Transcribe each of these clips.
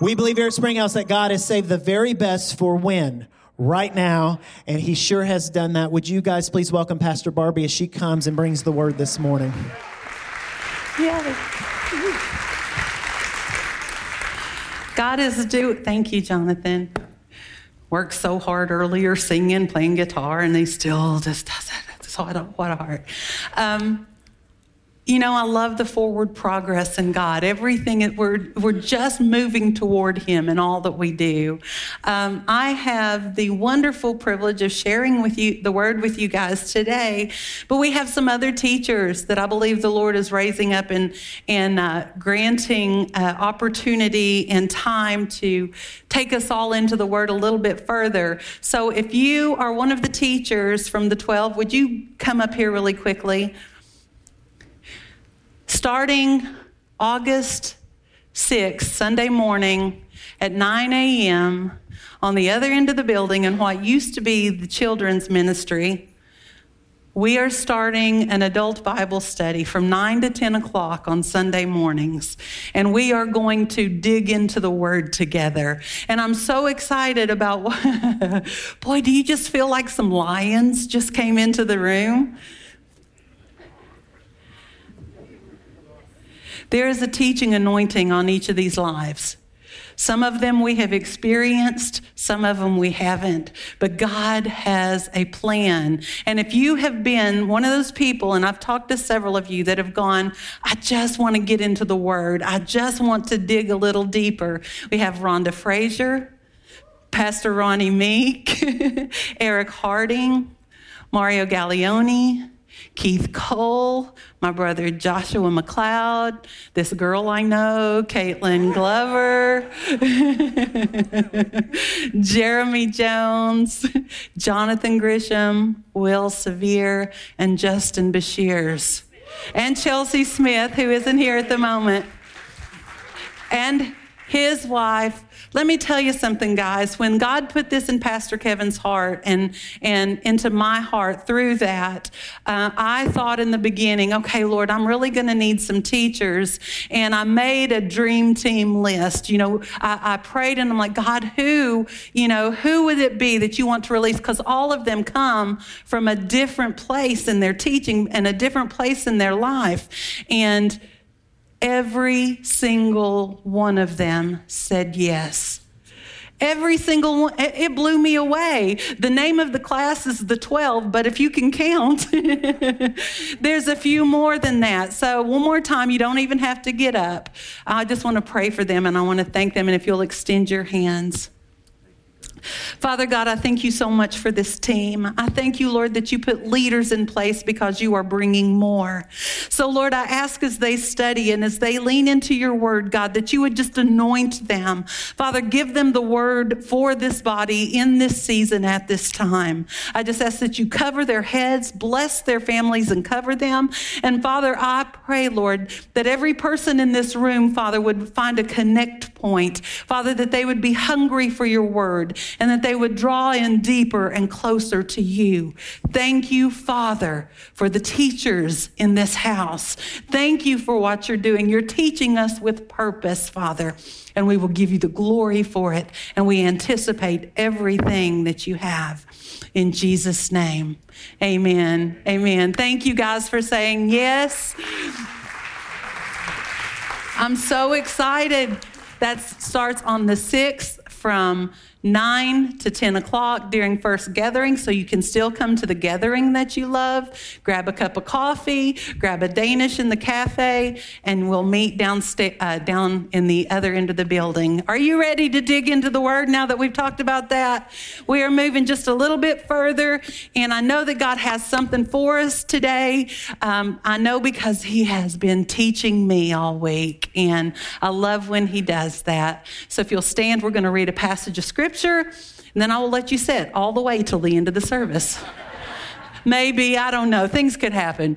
We believe here at Springhouse that God has saved the very best for when? Right now, and He sure has done that. Would you guys please welcome Pastor Barbie as she comes and brings the word this morning? Yeah. God is do. Thank you, Jonathan. Worked so hard earlier, singing, playing guitar, and he still just does it. So what a heart. Um, you know, I love the forward progress in God. Everything, we're, we're just moving toward Him in all that we do. Um, I have the wonderful privilege of sharing with you the word with you guys today, but we have some other teachers that I believe the Lord is raising up and, and uh, granting uh, opportunity and time to take us all into the word a little bit further. So if you are one of the teachers from the 12, would you come up here really quickly? Starting August 6th, Sunday morning at 9 a.m., on the other end of the building in what used to be the children's ministry, we are starting an adult Bible study from 9 to 10 o'clock on Sunday mornings. And we are going to dig into the Word together. And I'm so excited about, boy, do you just feel like some lions just came into the room? There is a teaching anointing on each of these lives. Some of them we have experienced, some of them we haven't. But God has a plan. And if you have been one of those people, and I've talked to several of you that have gone, I just want to get into the Word, I just want to dig a little deeper. We have Rhonda Frazier, Pastor Ronnie Meek, Eric Harding, Mario Gallioni, Keith Cole, my brother Joshua McLeod, this girl I know, Caitlin Glover, Jeremy Jones, Jonathan Grisham, Will Severe, and Justin Bashirs, and Chelsea Smith, who isn't here at the moment, and his wife, let me tell you something, guys. When God put this in Pastor Kevin's heart and, and into my heart through that, uh, I thought in the beginning, okay, Lord, I'm really going to need some teachers. And I made a dream team list. You know, I, I prayed and I'm like, God, who, you know, who would it be that you want to release? Because all of them come from a different place in their teaching and a different place in their life. And Every single one of them said yes. Every single one, it blew me away. The name of the class is the 12, but if you can count, there's a few more than that. So, one more time, you don't even have to get up. I just want to pray for them and I want to thank them. And if you'll extend your hands. Father God, I thank you so much for this team. I thank you, Lord, that you put leaders in place because you are bringing more. So, Lord, I ask as they study and as they lean into your word, God, that you would just anoint them. Father, give them the word for this body in this season at this time. I just ask that you cover their heads, bless their families, and cover them. And Father, I pray, Lord, that every person in this room, Father, would find a connect point. Father, that they would be hungry for your word and that they would draw in deeper and closer to you. Thank you, Father, for the teachers in this house. Thank you for what you're doing. You're teaching us with purpose, Father, and we will give you the glory for it. And we anticipate everything that you have. In Jesus' name, amen. Amen. Thank you guys for saying yes. I'm so excited. That starts on the 6th from 9 to 10 o'clock during first gathering, so you can still come to the gathering that you love. Grab a cup of coffee, grab a Danish in the cafe, and we'll meet downsta- uh, down in the other end of the building. Are you ready to dig into the word now that we've talked about that? We are moving just a little bit further, and I know that God has something for us today. Um, I know because He has been teaching me all week, and I love when He does that. So if you'll stand, we're going to read a passage of scripture scripture, and then I will let you sit all the way till the end of the service. Maybe, I don't know, things could happen.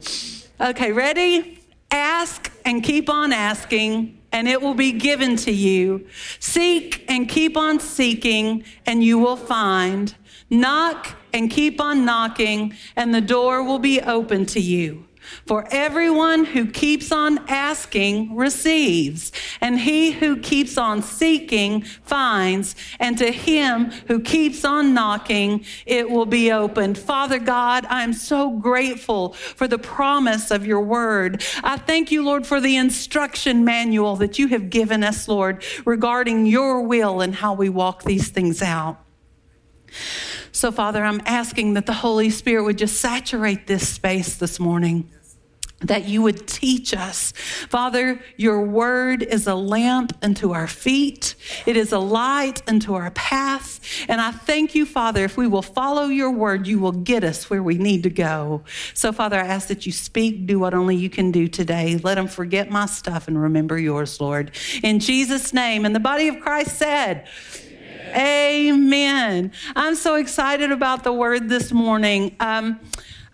Okay, ready? Ask and keep on asking, and it will be given to you. Seek and keep on seeking, and you will find. Knock and keep on knocking, and the door will be open to you. For everyone who keeps on asking receives, and he who keeps on seeking finds, and to him who keeps on knocking, it will be opened. Father God, I am so grateful for the promise of your word. I thank you, Lord, for the instruction manual that you have given us, Lord, regarding your will and how we walk these things out. So, Father, I'm asking that the Holy Spirit would just saturate this space this morning that you would teach us. Father, your word is a lamp unto our feet, it is a light unto our path. And I thank you, Father, if we will follow your word, you will get us where we need to go. So, Father, I ask that you speak, do what only you can do today. Let them forget my stuff and remember yours, Lord. In Jesus' name. And the body of Christ said, Amen. I'm so excited about the word this morning. Um,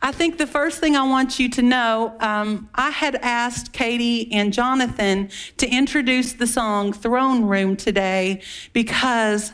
I think the first thing I want you to know, um, I had asked Katie and Jonathan to introduce the song Throne Room today because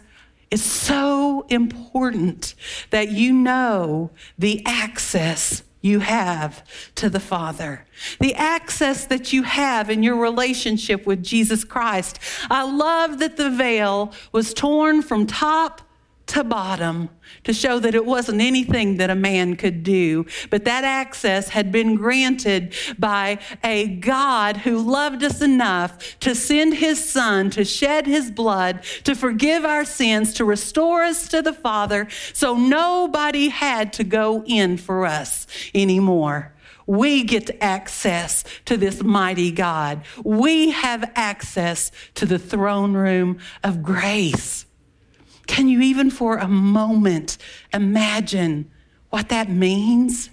it's so important that you know the access you have to the Father, the access that you have in your relationship with Jesus Christ. I love that the veil was torn from top to bottom to show that it wasn't anything that a man could do. But that access had been granted by a God who loved us enough to send his son to shed his blood, to forgive our sins, to restore us to the Father. So nobody had to go in for us anymore. We get access to this mighty God. We have access to the throne room of grace. Can you even for a moment imagine what that means?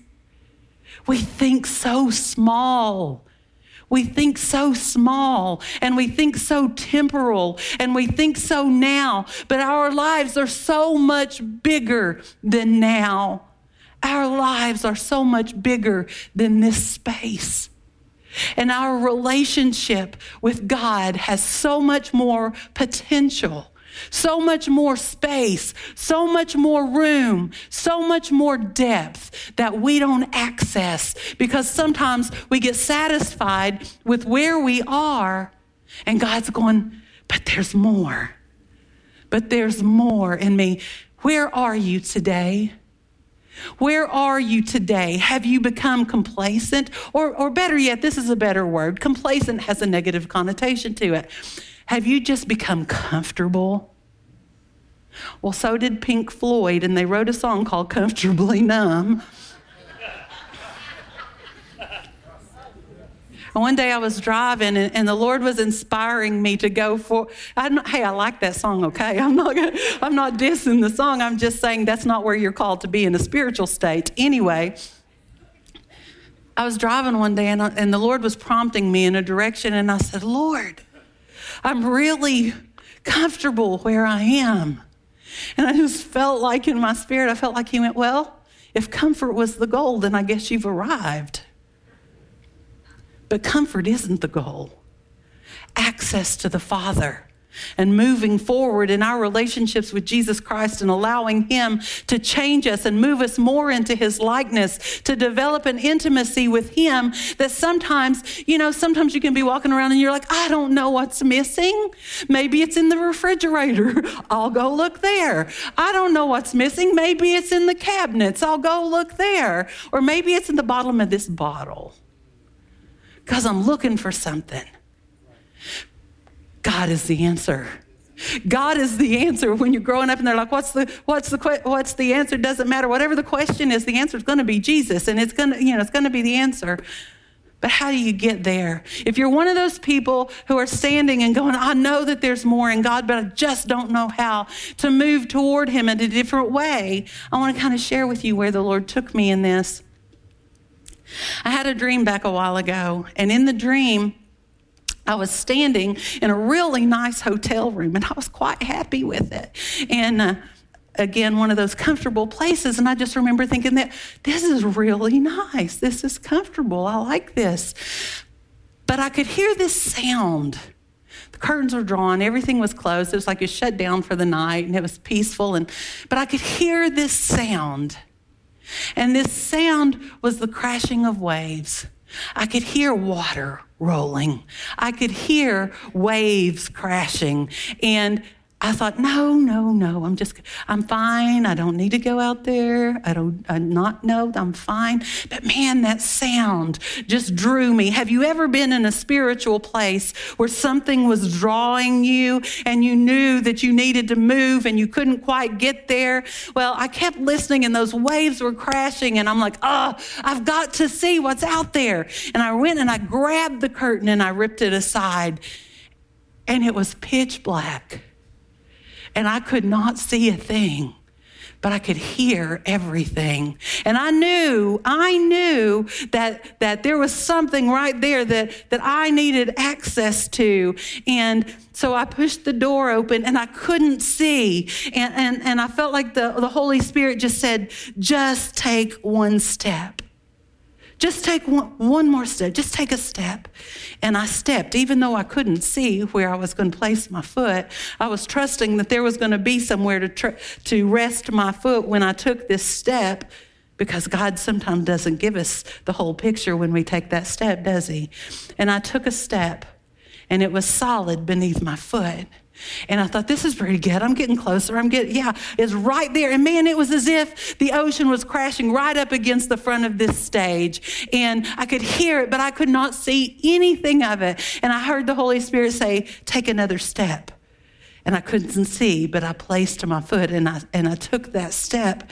We think so small. We think so small and we think so temporal and we think so now, but our lives are so much bigger than now. Our lives are so much bigger than this space. And our relationship with God has so much more potential so much more space, so much more room, so much more depth that we don't access because sometimes we get satisfied with where we are, and God's going, but there's more. But there's more in me. Where are you today? Where are you today? Have you become complacent? Or, or better yet, this is a better word complacent has a negative connotation to it. Have you just become comfortable? Well, so did Pink Floyd, and they wrote a song called Comfortably Numb. And one day I was driving, and, and, the Lord was inspiring me to go for. I hey, I like that song. Okay, I'm not. Gonna, I'm not dissing the song. I'm just saying that's not where you're called to be in a spiritual state. Anyway, I was driving one day, and, I, and the Lord was prompting me in a direction, and I said, "Lord, I'm really comfortable where I am." And I just felt like in my spirit, I felt like he went, Well, if comfort was the goal, then I guess you've arrived. But comfort isn't the goal. Access to the Father and moving forward in our relationships with Jesus Christ and allowing Him to change us and move us more into His likeness, to develop an intimacy with Him that sometimes, you know, sometimes you can be walking around and you're like, I don't know what's missing. Maybe it's in the refrigerator. I'll go look there. I don't know what's missing. Maybe it's in the cabinets. I'll go look there. Or maybe it's in the bottom of this bottle because I'm looking for something. God is the answer. God is the answer when you're growing up and they're like, what's the, what's the, what's the answer? Doesn't matter. Whatever the question is, the answer is going to be Jesus and it's going to, you know, it's going to be the answer. But how do you get there? If you're one of those people who are standing and going, I know that there's more in God, but I just don't know how to move toward Him in a different way, I want to kind of share with you where the Lord took me in this. I had a dream back a while ago, and in the dream, I was standing in a really nice hotel room and I was quite happy with it. And uh, again, one of those comfortable places. And I just remember thinking that this is really nice. This is comfortable. I like this. But I could hear this sound. The curtains were drawn, everything was closed. It was like it shut down for the night and it was peaceful. And, but I could hear this sound. And this sound was the crashing of waves I could hear water rolling. I could hear waves crashing. And I thought, no, no, no, I'm just, I'm fine. I don't need to go out there. I don't, I'm not know, I'm fine. But man, that sound just drew me. Have you ever been in a spiritual place where something was drawing you and you knew that you needed to move and you couldn't quite get there? Well, I kept listening and those waves were crashing and I'm like, oh, I've got to see what's out there. And I went and I grabbed the curtain and I ripped it aside and it was pitch black and I could not see a thing but I could hear everything. And I knew, I knew that, that there was something right there that, that I needed access to. And so I pushed the door open and I couldn't see. And, and, and I felt like the, the Holy Spirit just said, just take one step. Just take one, one more step. Just take a step. And I stepped, even though I couldn't see where I was going to place my foot. I was trusting that there was going to be somewhere to, tr- to rest my foot when I took this step because God sometimes doesn't give us the whole picture when we take that step, does He? And I took a step, and it was solid beneath my foot. And I thought, this is pretty good. I'm getting closer. I'm getting, yeah, it's right there. And man, it was as if the ocean was crashing right up against the front of this stage. And I could hear it, but I could not see anything of it. And I heard the Holy Spirit say, take another step and I couldn't see, but I placed my foot and I, and I took that step.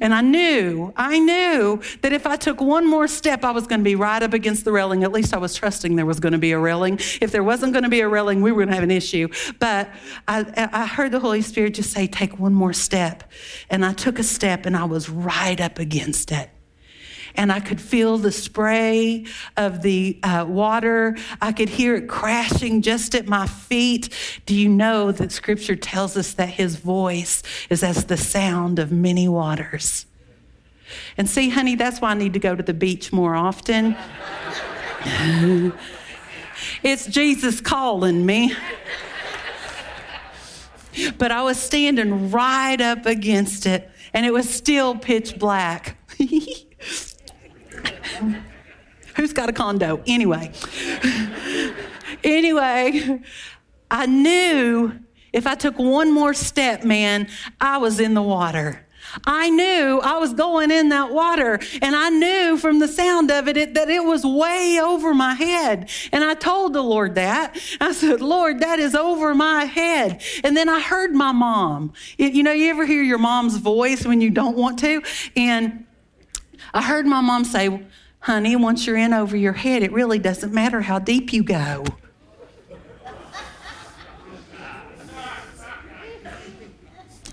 And I knew, I knew that if I took one more step, I was going to be right up against the railing. At least I was trusting there was going to be a railing. If there wasn't going to be a railing, we were going to have an issue. But I, I heard the Holy Spirit just say, take one more step. And I took a step and I was right up against it and I could feel the spray of the uh, water. I could hear it crashing just at my feet. Do you know that scripture tells us that his voice is as the sound of many waters? And see, honey, that's why I need to go to the beach more often. it's Jesus calling me. But I was standing right up against it, and it was still pitch black. Who's got a condo? Anyway. anyway, I knew if I took one more step, man, I was in the water. I knew I was going in that water, and I knew from the sound of it, it, that it was way over my head. And I told the Lord that. I said, Lord, that is over my head. And then I heard my mom. It, you know, you ever hear your mom's voice when you don't want to? And I heard my mom say, Honey, once you're in over your head, it really doesn't matter how deep you go.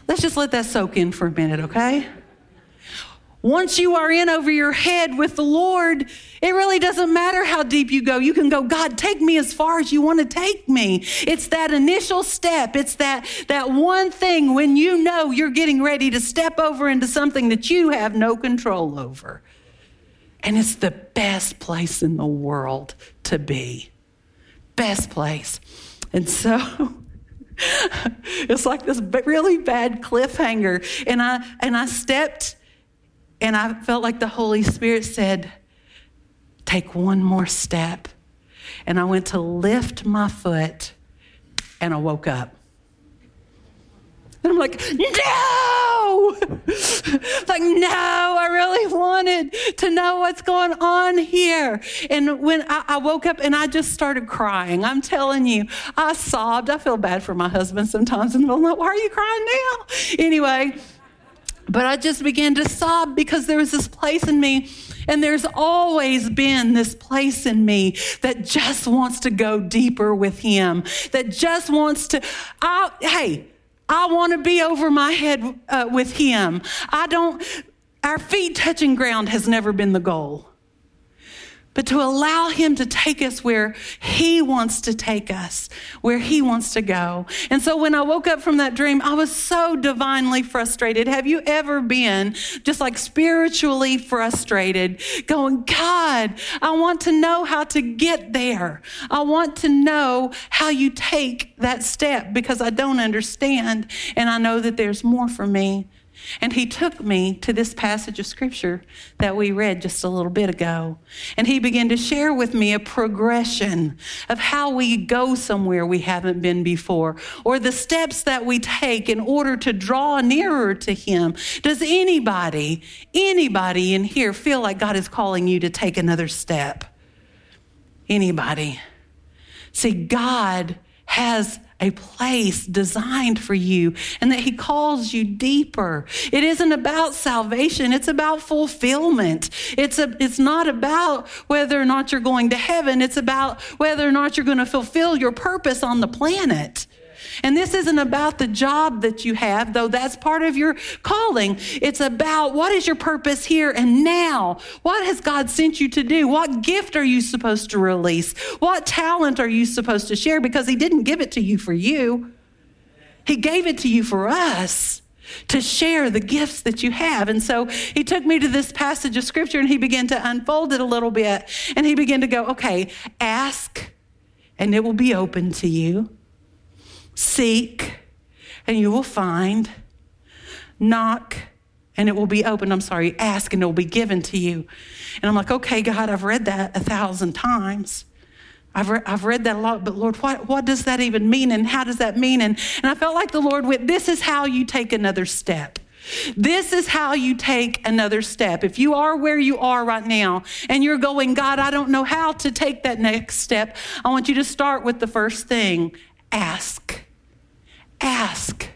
Let's just let that soak in for a minute, okay? Once you are in over your head with the Lord, it really doesn't matter how deep you go. You can go, God, take me as far as you want to take me. It's that initial step. It's that, that one thing when you know you're getting ready to step over into something that you have no control over. And it's the best place in the world to be. Best place. And so it's like this really bad cliffhanger. And I and I stepped and I felt like the Holy Spirit said, take one more step. And I went to lift my foot and I woke up. And I'm like, no! like, no, I really wanted to know what's going on here. And when I, I, woke up and I just started crying, I'm telling you, I sobbed. I feel bad for my husband sometimes. And I'm like, why are you crying now? Anyway, but I just began to sob because there was this place in me and there's always been this place in me that just wants to go deeper with him, that just wants to, I, hey, I want to be over my head uh, with Him. I don't, our feet touching ground has never been the goal. But to allow Him to take us where He wants to take us, where He wants to go. And so when I woke up from that dream, I was so divinely frustrated. Have you ever been just like spiritually frustrated, going, God, I want to know how to get there. I want to know how you take that step because I don't understand. And I know that there's more for me. And he took me to this passage of scripture that we read just a little bit ago. And he began to share with me a progression of how we go somewhere we haven't been before, or the steps that we take in order to draw nearer to him. Does anybody, anybody in here feel like God is calling you to take another step? Anybody? See, God has a place designed for you and that He calls you deeper. It isn't about salvation, it's about fulfillment. It's, a, it's not about whether or not you're going to heaven, it's about whether or not you're going to fulfill your purpose on the planet. And this isn't about the job that you have, though that's part of your calling. It's about what is your purpose here and now? What has God sent you to do? What gift are you supposed to release? What talent are you supposed to share? Because He didn't give it to you for you, He gave it to you for us to share the gifts that you have. And so he took me to this passage of scripture and he began to unfold it a little bit. And he began to go, okay, ask and it will be open to you. Seek, and you will find. Knock, and it will be opened. I'm sorry, ask, and it will be given to you. And I'm like, okay, God, I've read that a thousand times. I've, re- I've read that a lot, but Lord, what, what does that even mean? And how does that mean? And, and I felt like the Lord went, This is how you take another step. This is how you take another step. If you are where you are right now and you're going, God, I don't know how to take that next step, I want you to start with the first thing ask. Ask.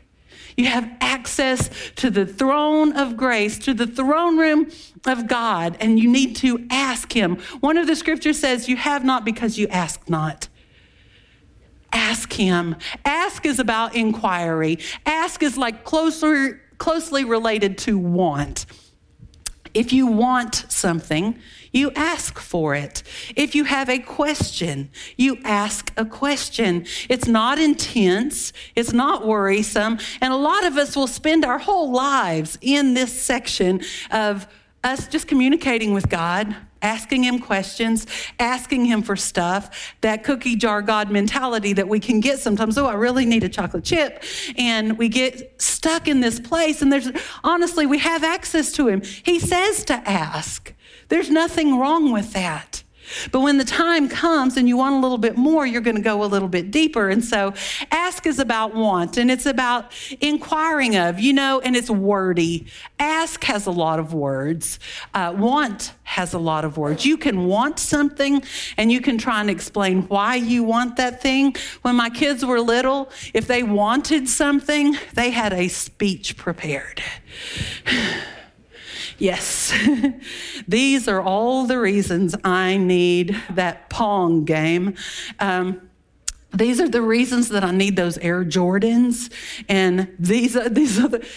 You have access to the throne of grace, to the throne room of God, and you need to ask Him. One of the scriptures says, You have not because you ask not. Ask Him. Ask is about inquiry, ask is like closer, closely related to want. If you want something, you ask for it. If you have a question, you ask a question. It's not intense, it's not worrisome. And a lot of us will spend our whole lives in this section of us just communicating with God, asking Him questions, asking Him for stuff, that cookie jar God mentality that we can get sometimes. Oh, I really need a chocolate chip. And we get stuck in this place. And there's honestly, we have access to Him. He says to ask. There's nothing wrong with that. But when the time comes and you want a little bit more, you're going to go a little bit deeper. And so ask is about want and it's about inquiring of, you know, and it's wordy. Ask has a lot of words. Uh, want has a lot of words. You can want something and you can try and explain why you want that thing. When my kids were little, if they wanted something, they had a speech prepared. Yes, these are all the reasons I need that Pong game. Um, these are the reasons that I need those Air Jordans, and these are these are the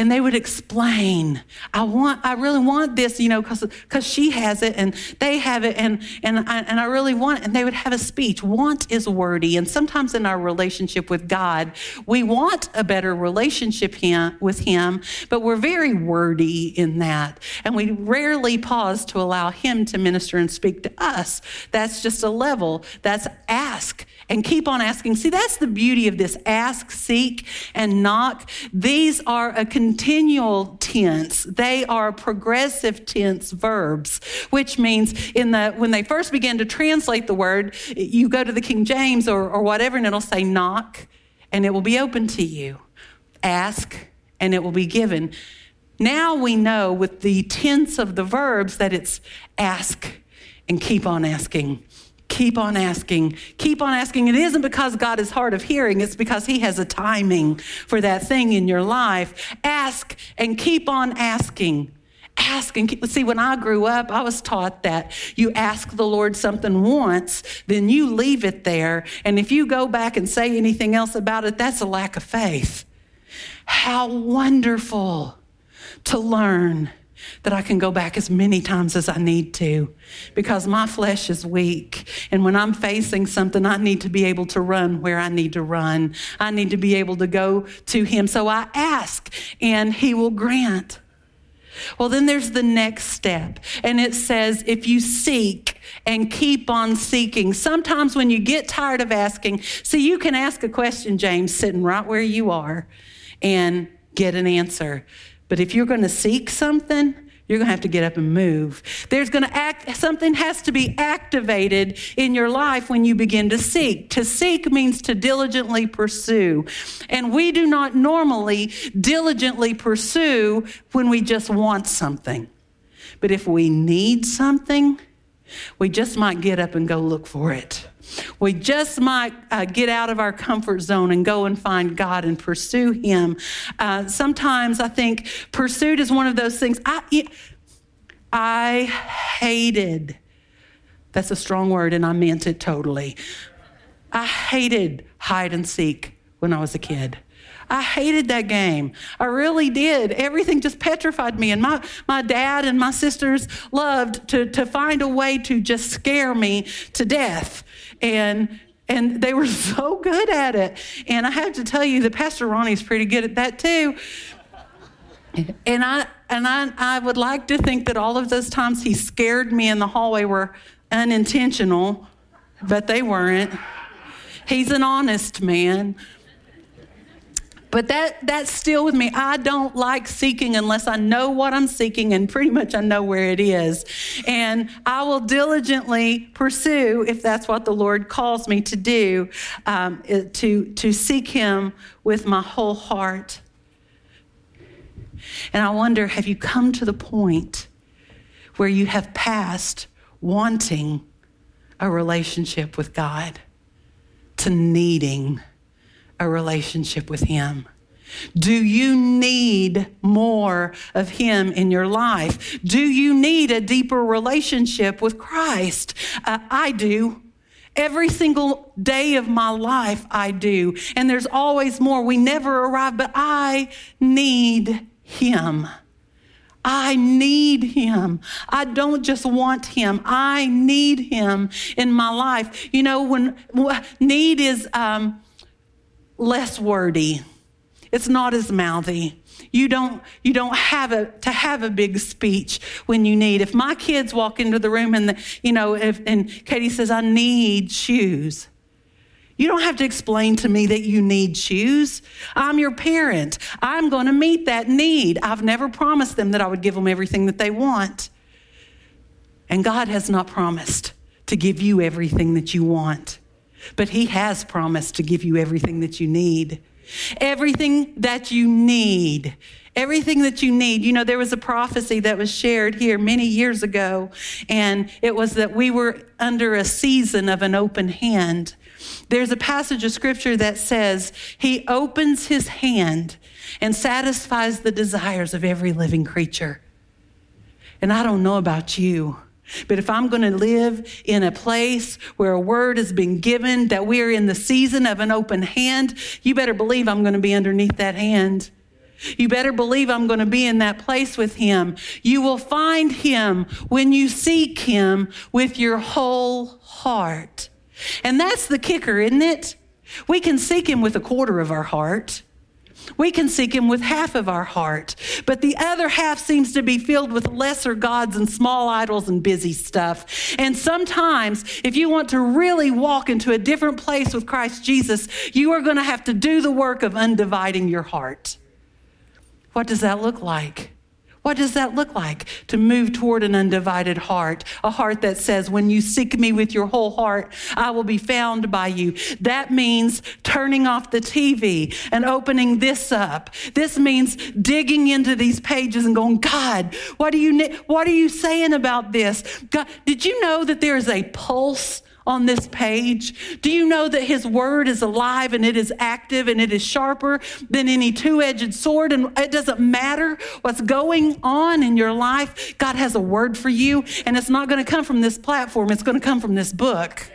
and they would explain i want i really want this you know because because she has it and they have it and and I, and I really want it and they would have a speech. Want is wordy and sometimes in our relationship with god we want a better relationship him, with him but we're very wordy in that and we rarely pause to allow him to minister and speak to us. That's just a level. That's ask and keep on asking. See that's the beauty of this ask seek and knock. These are a continual tense. They are progressive tense verbs, which means in the when they first begin to translate the word, you go to the King James or, or whatever, and it'll say knock, and it will be open to you. Ask, and it will be given. Now we know with the tense of the verbs that it's ask and keep on asking keep on asking, keep on asking. It isn't because God is hard of hearing, it's because He has a timing for that thing in your life. Ask and keep on asking. Ask and keep, see, when I grew up, I was taught that you ask the Lord something once, then you leave it there. And if you go back and say anything else about it, that's a lack of faith. How wonderful to learn that I can go back as many times as I need to because my flesh is weak. And when I'm facing something, I need to be able to run where I need to run. I need to be able to go to Him. So I ask, and He will grant. Well, then there's the next step. And it says, if you seek and keep on seeking, sometimes when you get tired of asking, see, you can ask a question, James, sitting right where you are and get an answer. But if you're going to seek something, you're going to have to get up and move. There's going to act, something has to be activated in your life when you begin to seek. To seek means to diligently pursue. And we do not normally diligently pursue when we just want something. But if we need something, we just might get up and go look for it. We just might uh, get out of our comfort zone and go and find God and pursue Him. Uh, sometimes I think pursuit is one of those things. I, I hated, that's a strong word, and I meant it totally. I hated hide and seek when I was a kid. I hated that game. I really did. Everything just petrified me. And my, my dad and my sisters loved to, to find a way to just scare me to death. And and they were so good at it. And I have to tell you that Pastor Ronnie's pretty good at that too. And I and I, I would like to think that all of those times he scared me in the hallway were unintentional, but they weren't. He's an honest man. But that that's still with me. I don't like seeking unless I know what I'm seeking and pretty much I know where it is. And I will diligently pursue if that's what the Lord calls me to do, um, to to seek Him with my whole heart. And I wonder, have you come to the point where you have passed wanting a relationship with God to needing? A relationship with Him? Do you need more of Him in your life? Do you need a deeper relationship with Christ? Uh, I do. Every single day of my life, I do. And there's always more. We never arrive, but I need Him. I need him. I don't just want him. I need him in my life. You know, when need is um, less wordy. It's not as mouthy. You don't, you don't have a, to have a big speech when you need. If my kids walk into the room and, the, you know, if, and Katie says, I need shoes. You don't have to explain to me that you need shoes. I'm your parent. I'm going to meet that need. I've never promised them that I would give them everything that they want. And God has not promised to give you everything that you want. But He has promised to give you everything that you need. Everything that you need. Everything that you need. You know, there was a prophecy that was shared here many years ago, and it was that we were under a season of an open hand. There's a passage of scripture that says, He opens His hand and satisfies the desires of every living creature. And I don't know about you. But if I'm going to live in a place where a word has been given, that we are in the season of an open hand, you better believe I'm going to be underneath that hand. You better believe I'm going to be in that place with him. You will find him when you seek him with your whole heart. And that's the kicker, isn't it? We can seek him with a quarter of our heart. We can seek Him with half of our heart, but the other half seems to be filled with lesser gods and small idols and busy stuff. And sometimes, if you want to really walk into a different place with Christ Jesus, you are going to have to do the work of undividing your heart. What does that look like? What does that look like to move toward an undivided heart? A heart that says, When you seek me with your whole heart, I will be found by you. That means turning off the TV and opening this up. This means digging into these pages and going, God, what are you, what are you saying about this? God, did you know that there is a pulse on this page? Do you know that His Word is alive and it is active and it is sharper than any two edged sword? And it doesn't matter what's going on in your life, God has a word for you, and it's not going to come from this platform, it's going to come from this book.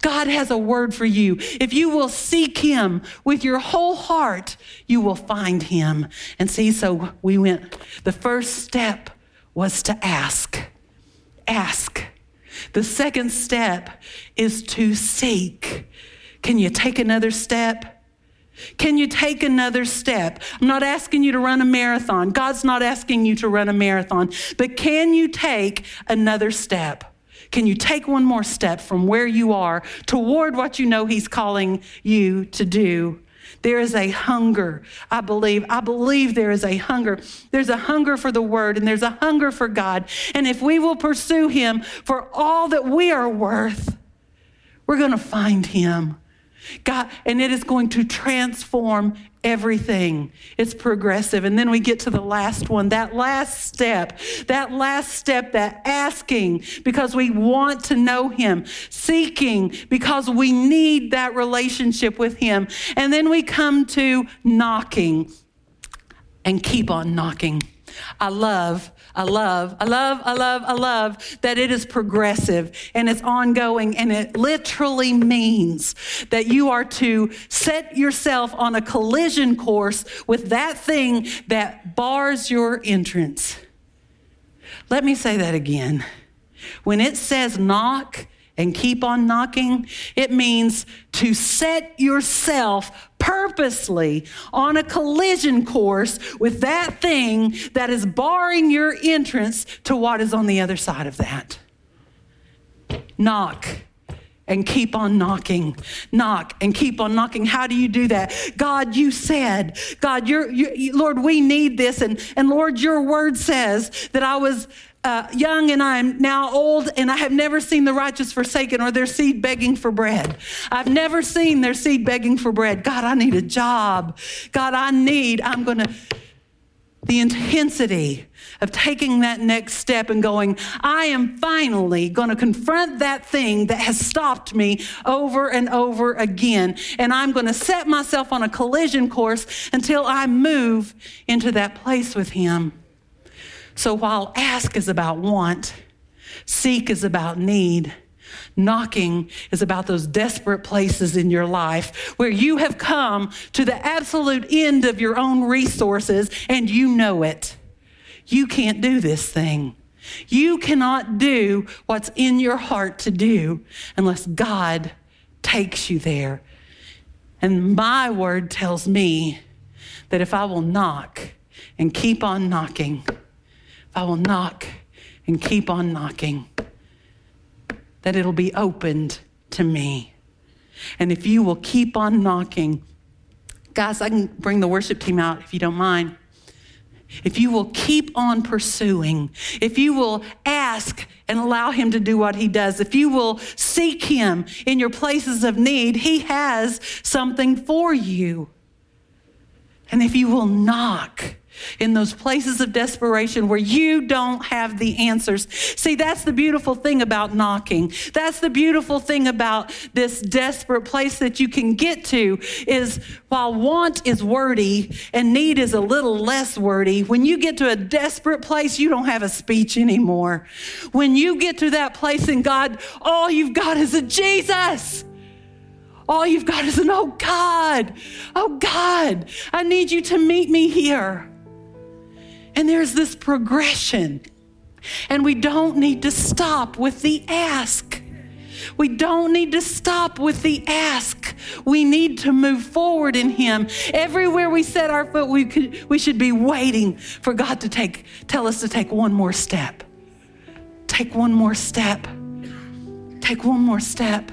God has a word for you. If you will seek Him with your whole heart, you will find Him. And see, so we went, the first step was to ask. Ask. The second step is to seek. Can you take another step? Can you take another step? I'm not asking you to run a marathon. God's not asking you to run a marathon. But can you take another step? Can you take one more step from where you are toward what you know He's calling you to do? There is a hunger, I believe. I believe there is a hunger. There's a hunger for the word and there's a hunger for God. And if we will pursue him for all that we are worth, we're going to find him. God, and it is going to transform everything. It's progressive. And then we get to the last one, that last step, that last step, that asking because we want to know Him, seeking because we need that relationship with Him. And then we come to knocking and keep on knocking. I love, I love, I love, I love, I love that it is progressive and it's ongoing and it literally means that you are to set yourself on a collision course with that thing that bars your entrance. Let me say that again. When it says knock, and keep on knocking, it means to set yourself purposely on a collision course with that thing that is barring your entrance to what is on the other side of that. Knock and keep on knocking. Knock and keep on knocking. How do you do that? God, you said, God, you're, you, Lord, we need this. And, and Lord, your word says that I was uh, young and I'm now old, and I have never seen the righteous forsaken or their seed begging for bread. I've never seen their seed begging for bread. God, I need a job. God, I need, I'm going to, the intensity of taking that next step and going, I am finally going to confront that thing that has stopped me over and over again. And I'm going to set myself on a collision course until I move into that place with Him. So while ask is about want, seek is about need, knocking is about those desperate places in your life where you have come to the absolute end of your own resources and you know it. You can't do this thing. You cannot do what's in your heart to do unless God takes you there. And my word tells me that if I will knock and keep on knocking, I will knock and keep on knocking, that it'll be opened to me. And if you will keep on knocking, guys, I can bring the worship team out if you don't mind. If you will keep on pursuing, if you will ask and allow Him to do what He does, if you will seek Him in your places of need, He has something for you. And if you will knock, in those places of desperation where you don't have the answers. See, that's the beautiful thing about knocking. That's the beautiful thing about this desperate place that you can get to is while want is wordy and need is a little less wordy, when you get to a desperate place, you don't have a speech anymore. When you get to that place in God, all you've got is a Jesus. All you've got is an, oh God, oh God, I need you to meet me here. And there's this progression. And we don't need to stop with the ask. We don't need to stop with the ask. We need to move forward in Him. Everywhere we set our foot, we, could, we should be waiting for God to take, tell us to take one more step. Take one more step. Take one more step.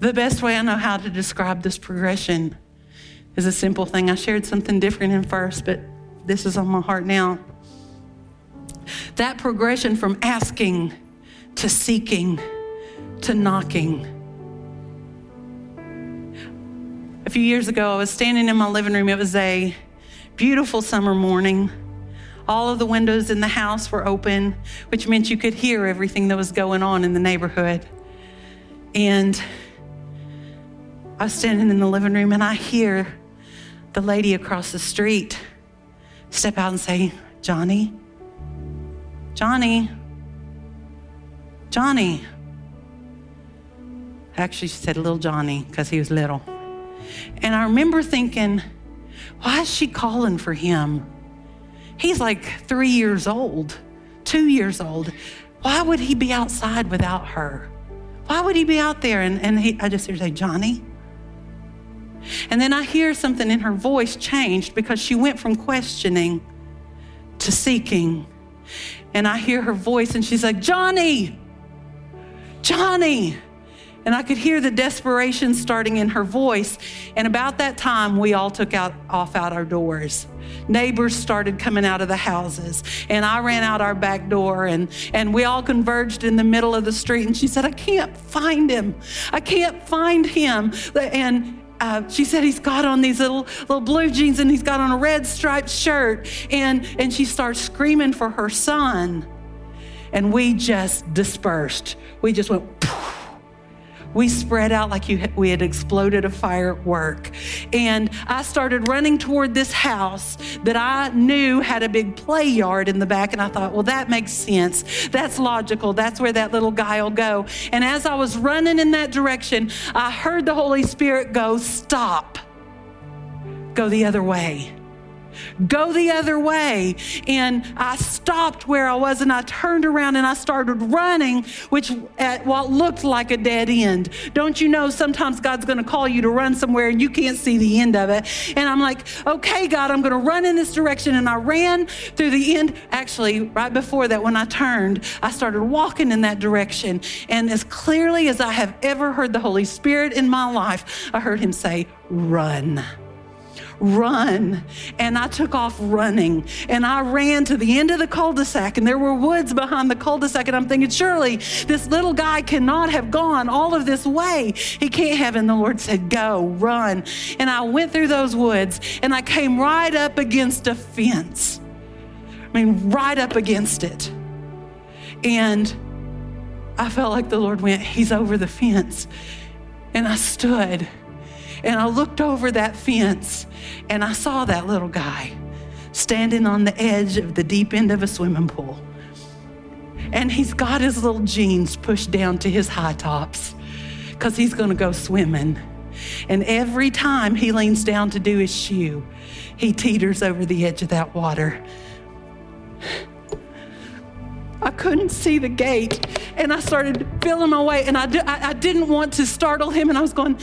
The best way I know how to describe this progression is a simple thing. I shared something different in first, but this is on my heart now. That progression from asking to seeking to knocking. A few years ago, I was standing in my living room. It was a beautiful summer morning. All of the windows in the house were open, which meant you could hear everything that was going on in the neighborhood. And I was standing in the living room and I hear the lady across the street step out and say, Johnny, Johnny, Johnny. Actually, she said little Johnny because he was little. And I remember thinking, why is she calling for him? He's like three years old, two years old. Why would he be outside without her? Why would he be out there? And, and he, I just hear say, Johnny. And then I hear something in her voice changed because she went from questioning to seeking. And I hear her voice and she's like, Johnny, Johnny. And I could hear the desperation starting in her voice. And about that time, we all took out off out our doors. Neighbors started coming out of the houses. And I ran out our back door and, and we all converged in the middle of the street. And she said, I can't find him. I can't find him. And uh, she said he's got on these little little blue jeans and he's got on a red striped shirt. And and she starts screaming for her son. And we just dispersed. We just went we spread out like you, we had exploded a firework. And I started running toward this house that I knew had a big play yard in the back. And I thought, well, that makes sense. That's logical. That's where that little guy will go. And as I was running in that direction, I heard the Holy Spirit go, stop, go the other way go the other way. And I stopped where I was and I turned around and I started running, which at what looked like a dead end. Don't you know sometimes God's going to call you to run somewhere and you can't see the end of it? And I'm like, okay, God, I'm going to run in this direction. And I ran through the end. Actually, right before that, when I turned, I started walking in that direction. And as clearly as I have ever heard the Holy Spirit in my life, I heard him say, run run. And I took off running and I ran to the end of the cul de sac, and there were woods behind the cul de sac. And I'm thinking, surely this little guy cannot have gone all of this way. He can't have. And the Lord said, Go, run. And I went through those woods and I came right up against a fence. I mean, right up against it. And I felt like the Lord went, He's over the fence. And I stood and I looked over that fence and I saw that little guy standing on the edge of the deep end of a swimming pool. And he's got his little jeans pushed down to his high tops because he's going to go swimming. And every time he leans down to do his shoe, he teeters over the edge of that water. I couldn't see the gate, and I started feeling my way, and I, I, I didn't want to startle him, and I was going,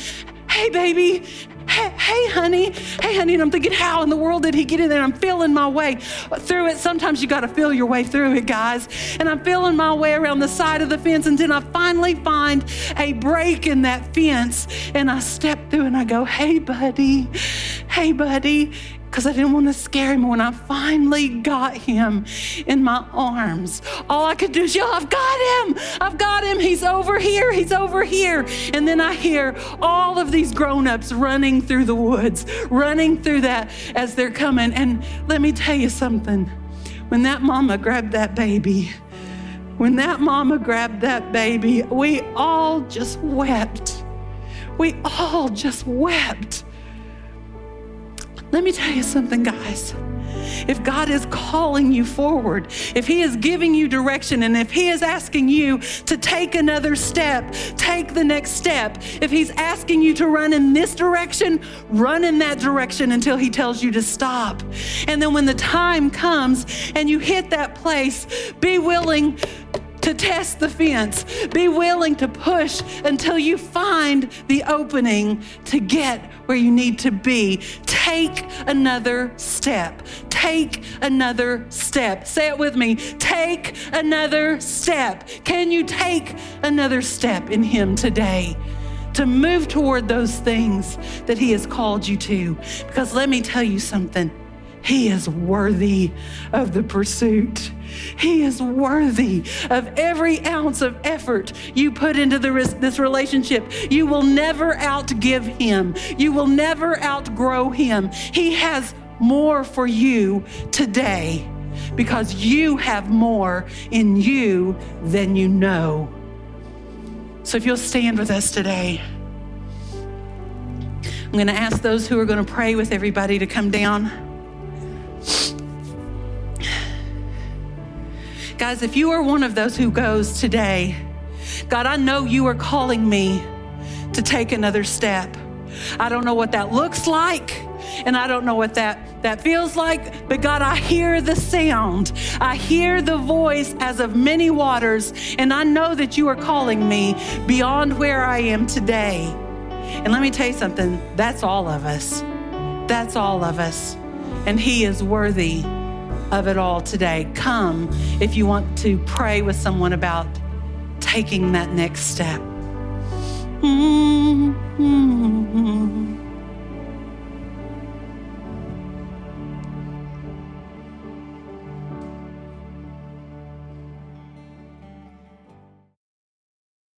hey, baby, hey, hey, honey, hey, honey. And I'm thinking, how in the world did he get in there? I'm feeling my way through it. Sometimes you got to feel your way through it, guys. And I'm feeling my way around the side of the fence. And then I finally find a break in that fence. And I step through and I go, hey, buddy, hey, buddy because I didn't want to scare him. When I finally got him in my arms, all I could do is yell, I've got him! I've got him! He's over here! He's over here! And then I hear all of these grown ups running through the woods, running through that as they're coming. And let me tell you something when that mama grabbed that baby, when that mama grabbed that baby, we all just wept. We all just wept let me tell you something, guys. If God is calling you forward, if He is giving you direction, and if He is asking you to take another step, take the next step. If He's asking you to run in this direction, run in that direction until He tells you to stop. And then when the time comes and you hit that place, be willing to test the fence. Be willing to push until you find the opening to get where you need to be. Take another step. Take another step. Say it with me. Take another step. Can you take another step in Him today? To move toward those things that He has called you to. Because let me tell you something he is worthy of the pursuit. He is worthy of every ounce of effort you put into the, this relationship. You will never outgive him, you will never outgrow him. He has more for you today because you have more in you than you know. So if you'll stand with us today, I'm going to ask those who are going to pray with everybody to come down. Guys, if you are one of those who goes today, God, I know you are calling me to take another step. I don't know what that looks like, and I don't know what that, that feels like, but God, I hear the sound. I hear the voice as of many waters, and I know that you are calling me beyond where I am today. And let me tell you something that's all of us. That's all of us. And He is worthy of it all today. Come if you want to pray with someone about taking that next step. Mm-hmm.